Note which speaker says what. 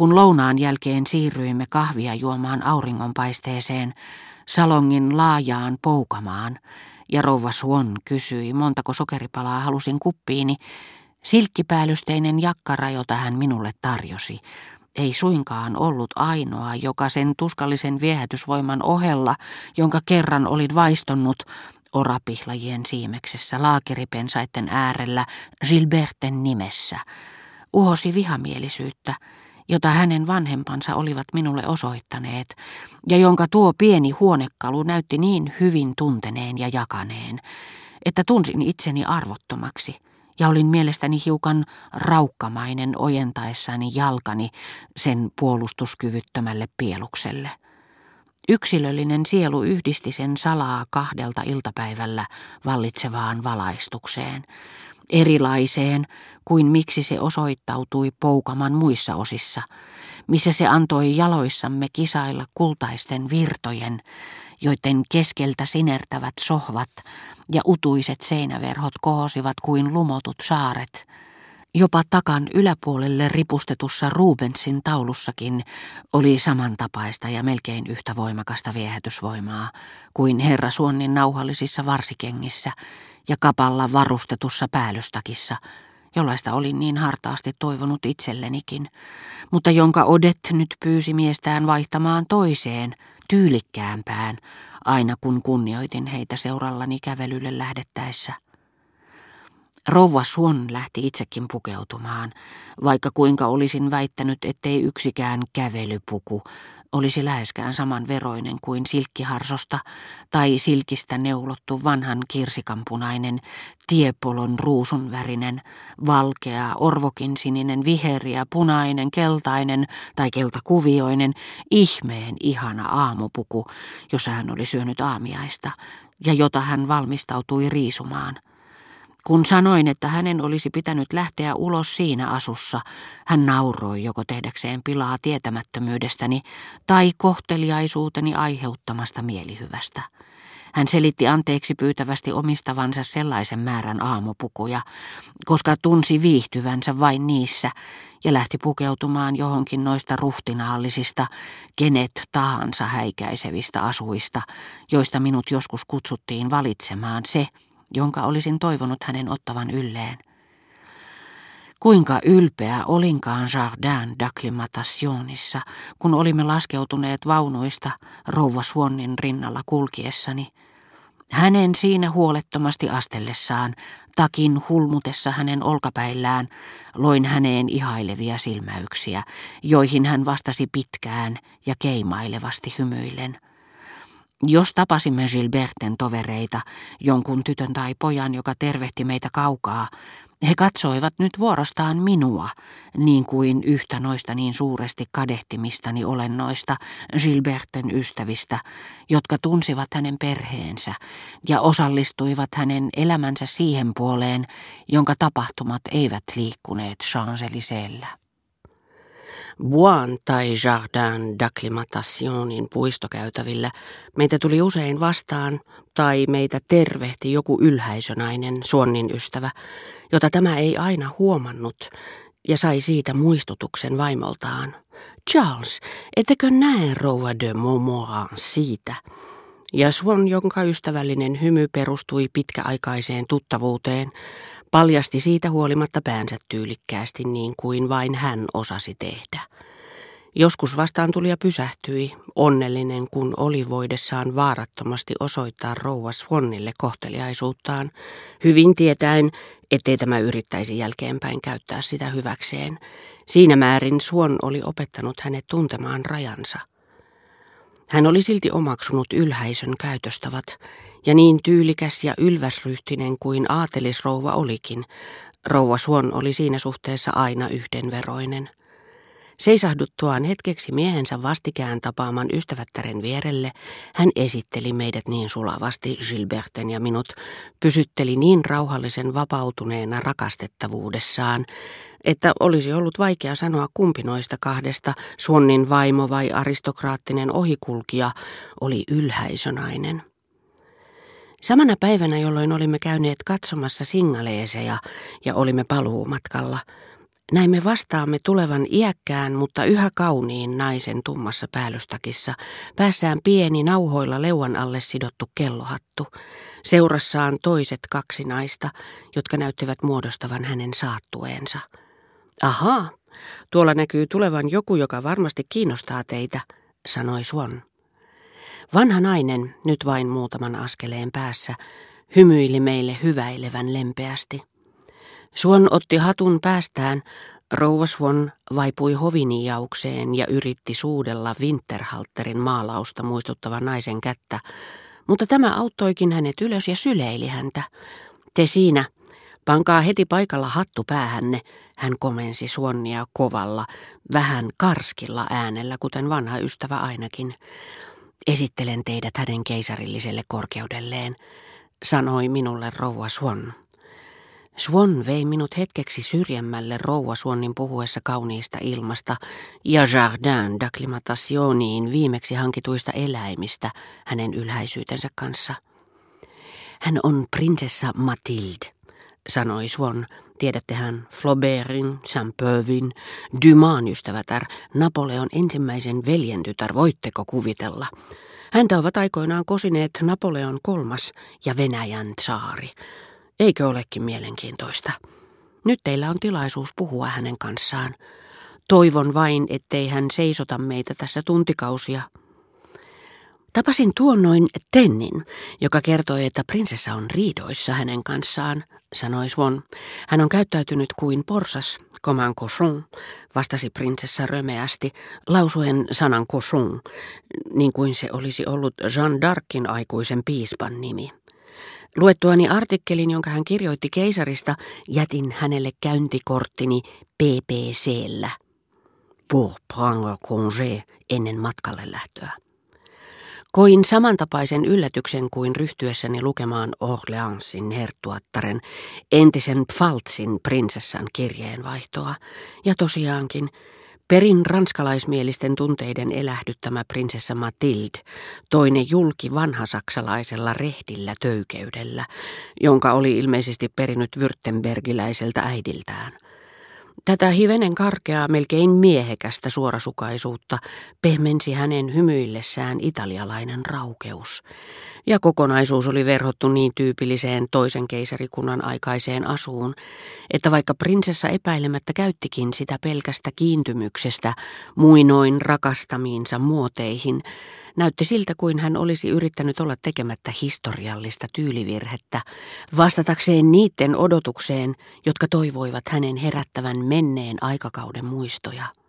Speaker 1: Kun lounaan jälkeen siirryimme kahvia juomaan auringonpaisteeseen, salongin laajaan poukamaan, ja rouva Swan kysyi, montako sokeripalaa halusin kuppiini, silkkipäällysteinen jakkara, jota hän minulle tarjosi, ei suinkaan ollut ainoa, joka sen tuskallisen viehätysvoiman ohella, jonka kerran olin vaistonnut orapihlajien siimeksessä laakeripensaiden äärellä Gilberten nimessä, uhosi vihamielisyyttä, jota hänen vanhempansa olivat minulle osoittaneet, ja jonka tuo pieni huonekalu näytti niin hyvin tunteneen ja jakaneen, että tunsin itseni arvottomaksi – ja olin mielestäni hiukan raukkamainen ojentaessani jalkani sen puolustuskyvyttömälle pielukselle. Yksilöllinen sielu yhdisti sen salaa kahdelta iltapäivällä vallitsevaan valaistukseen, erilaiseen kuin miksi se osoittautui poukaman muissa osissa, missä se antoi jaloissamme kisailla kultaisten virtojen, joiden keskeltä sinertävät sohvat ja utuiset seinäverhot kohosivat kuin lumotut saaret. Jopa takan yläpuolelle ripustetussa Rubensin taulussakin oli samantapaista ja melkein yhtä voimakasta viehätysvoimaa kuin herra Suonnin nauhallisissa varsikengissä ja kapalla varustetussa päällystakissa, jollaista olin niin hartaasti toivonut itsellenikin, mutta jonka Odet nyt pyysi miestään vaihtamaan toiseen, tyylikkäämpään, aina kun kunnioitin heitä seurallani kävelylle lähdettäessä. Rouva Suon lähti itsekin pukeutumaan, vaikka kuinka olisin väittänyt, ettei yksikään kävelypuku olisi läheskään saman veroinen kuin silkkiharsosta tai silkistä neulottu vanhan kirsikanpunainen, tiepolon ruusunvärinen, valkea, orvokin sininen, viheriä, punainen, keltainen tai keltakuvioinen, ihmeen ihana aamupuku, jossa hän oli syönyt aamiaista ja jota hän valmistautui riisumaan – kun sanoin, että hänen olisi pitänyt lähteä ulos siinä asussa, hän nauroi joko tehdäkseen pilaa tietämättömyydestäni tai kohteliaisuuteni aiheuttamasta mielihyvästä. Hän selitti anteeksi pyytävästi omistavansa sellaisen määrän aamupukuja, koska tunsi viihtyvänsä vain niissä, ja lähti pukeutumaan johonkin noista ruhtinaallisista, kenet tahansa häikäisevistä asuista, joista minut joskus kutsuttiin valitsemaan se, jonka olisin toivonut hänen ottavan ylleen. Kuinka ylpeä olinkaan Jardin d'acclimatationissa, kun olimme laskeutuneet vaunuista rouva Suonnin rinnalla kulkiessani. Hänen siinä huolettomasti astellessaan, takin hulmutessa hänen olkapäillään, loin häneen ihailevia silmäyksiä, joihin hän vastasi pitkään ja keimailevasti hymyillen. Jos tapasimme Gilberten tovereita, jonkun tytön tai pojan, joka tervehti meitä kaukaa, he katsoivat nyt vuorostaan minua, niin kuin yhtä noista niin suuresti kadehtimistani olennoista, Gilberten ystävistä, jotka tunsivat hänen perheensä ja osallistuivat hänen elämänsä siihen puoleen, jonka tapahtumat eivät liikkuneet Champs-Élysées'llä.
Speaker 2: Buan tai Jardin d'Acclimatationin puistokäytävillä meitä tuli usein vastaan tai meitä tervehti joku ylhäisönainen suonnin ystävä, jota tämä ei aina huomannut ja sai siitä muistutuksen vaimoltaan. Charles, ettekö näe rouva de Montmorin siitä? Ja Swan, jonka ystävällinen hymy perustui pitkäaikaiseen tuttavuuteen, paljasti siitä huolimatta päänsä tyylikkäästi niin kuin vain hän osasi tehdä. Joskus vastaan tuli ja pysähtyi, onnellinen kun oli voidessaan vaarattomasti osoittaa rouva Swannille kohteliaisuuttaan, hyvin tietäen, ettei tämä yrittäisi jälkeenpäin käyttää sitä hyväkseen. Siinä määrin Swan oli opettanut hänet tuntemaan rajansa. Hän oli silti omaksunut ylhäisön käytöstavat, ja niin tyylikäs ja ylväsryhtinen kuin aatelisrouva olikin, rouva Suon oli siinä suhteessa aina yhdenveroinen. Seisahduttuaan hetkeksi miehensä vastikään tapaaman ystävättären vierelle, hän esitteli meidät niin sulavasti Gilberten ja minut, pysytteli niin rauhallisen vapautuneena rakastettavuudessaan, että olisi ollut vaikea sanoa kumpi noista kahdesta, Suonnin vaimo vai aristokraattinen ohikulkija, oli ylhäisönainen. Samana päivänä, jolloin olimme käyneet katsomassa singaleeseja ja olimme paluumatkalla, Näimme vastaamme tulevan iäkkään, mutta yhä kauniin naisen tummassa päällystakissa, päässään pieni nauhoilla leuan alle sidottu kellohattu, seurassaan toiset kaksi naista, jotka näyttivät muodostavan hänen saattueensa. Ahaa, tuolla näkyy tulevan joku, joka varmasti kiinnostaa teitä, sanoi Swan. Vanha nainen, nyt vain muutaman askeleen päässä, hymyili meille hyväilevän lempeästi. Suon otti hatun päästään, rouva Suon vaipui hoviniaukseen ja yritti suudella Winterhalterin maalausta muistuttavan naisen kättä, mutta tämä auttoikin hänet ylös ja syleili häntä. Te siinä, pankaa heti paikalla hattu päähänne, hän komensi Suonnia kovalla, vähän karskilla äänellä, kuten vanha ystävä ainakin. Esittelen teidät hänen keisarilliselle korkeudelleen, sanoi minulle rouva Suon. Swan vei minut hetkeksi syrjemmälle rouva Swannin puhuessa kauniista ilmasta ja Jardin d'acclimatationiin viimeksi hankituista eläimistä hänen ylhäisyytensä kanssa. Hän on prinsessa Mathilde, sanoi Swan. Tiedättehän Flaubertin, Saint-Peuvin, Dumaan ystävätär, Napoleon ensimmäisen veljentytär, voitteko kuvitella? Häntä ovat aikoinaan kosineet Napoleon kolmas ja Venäjän saari. Eikö olekin mielenkiintoista? Nyt teillä on tilaisuus puhua hänen kanssaan. Toivon vain, ettei hän seisota meitä tässä tuntikausia. Tapasin tuonnoin Tennin, joka kertoi, että prinsessa on riidoissa hänen kanssaan, sanoi Swan. Hän on käyttäytynyt kuin porsas, comme cochon, vastasi prinsessa römeästi, lausuen sanan cochon, niin kuin se olisi ollut Jean d'Arcin aikuisen piispan nimi. Luettuani artikkelin, jonka hän kirjoitti keisarista, jätin hänelle käyntikorttini PPCllä. Pour prendre congé ennen matkalle lähtöä. Koin samantapaisen yllätyksen kuin ryhtyessäni lukemaan Orleansin herttuattaren, entisen Pfaltzin prinsessan kirjeenvaihtoa. Ja tosiaankin, Perin ranskalaismielisten tunteiden elähdyttämä prinsessa Mathilde, toinen julki vanhasaksalaisella rehdillä töykeydellä, jonka oli ilmeisesti perinyt Württembergiläiseltä äidiltään. Tätä hivenen karkeaa, melkein miehekästä suorasukaisuutta pehmensi hänen hymyillessään italialainen raukeus. Ja kokonaisuus oli verhottu niin tyypilliseen toisen keisarikunnan aikaiseen asuun, että vaikka prinsessa epäilemättä käyttikin sitä pelkästä kiintymyksestä muinoin rakastamiinsa muoteihin, näytti siltä kuin hän olisi yrittänyt olla tekemättä historiallista tyylivirhettä, vastatakseen niiden odotukseen, jotka toivoivat hänen herättävän menneen aikakauden muistoja.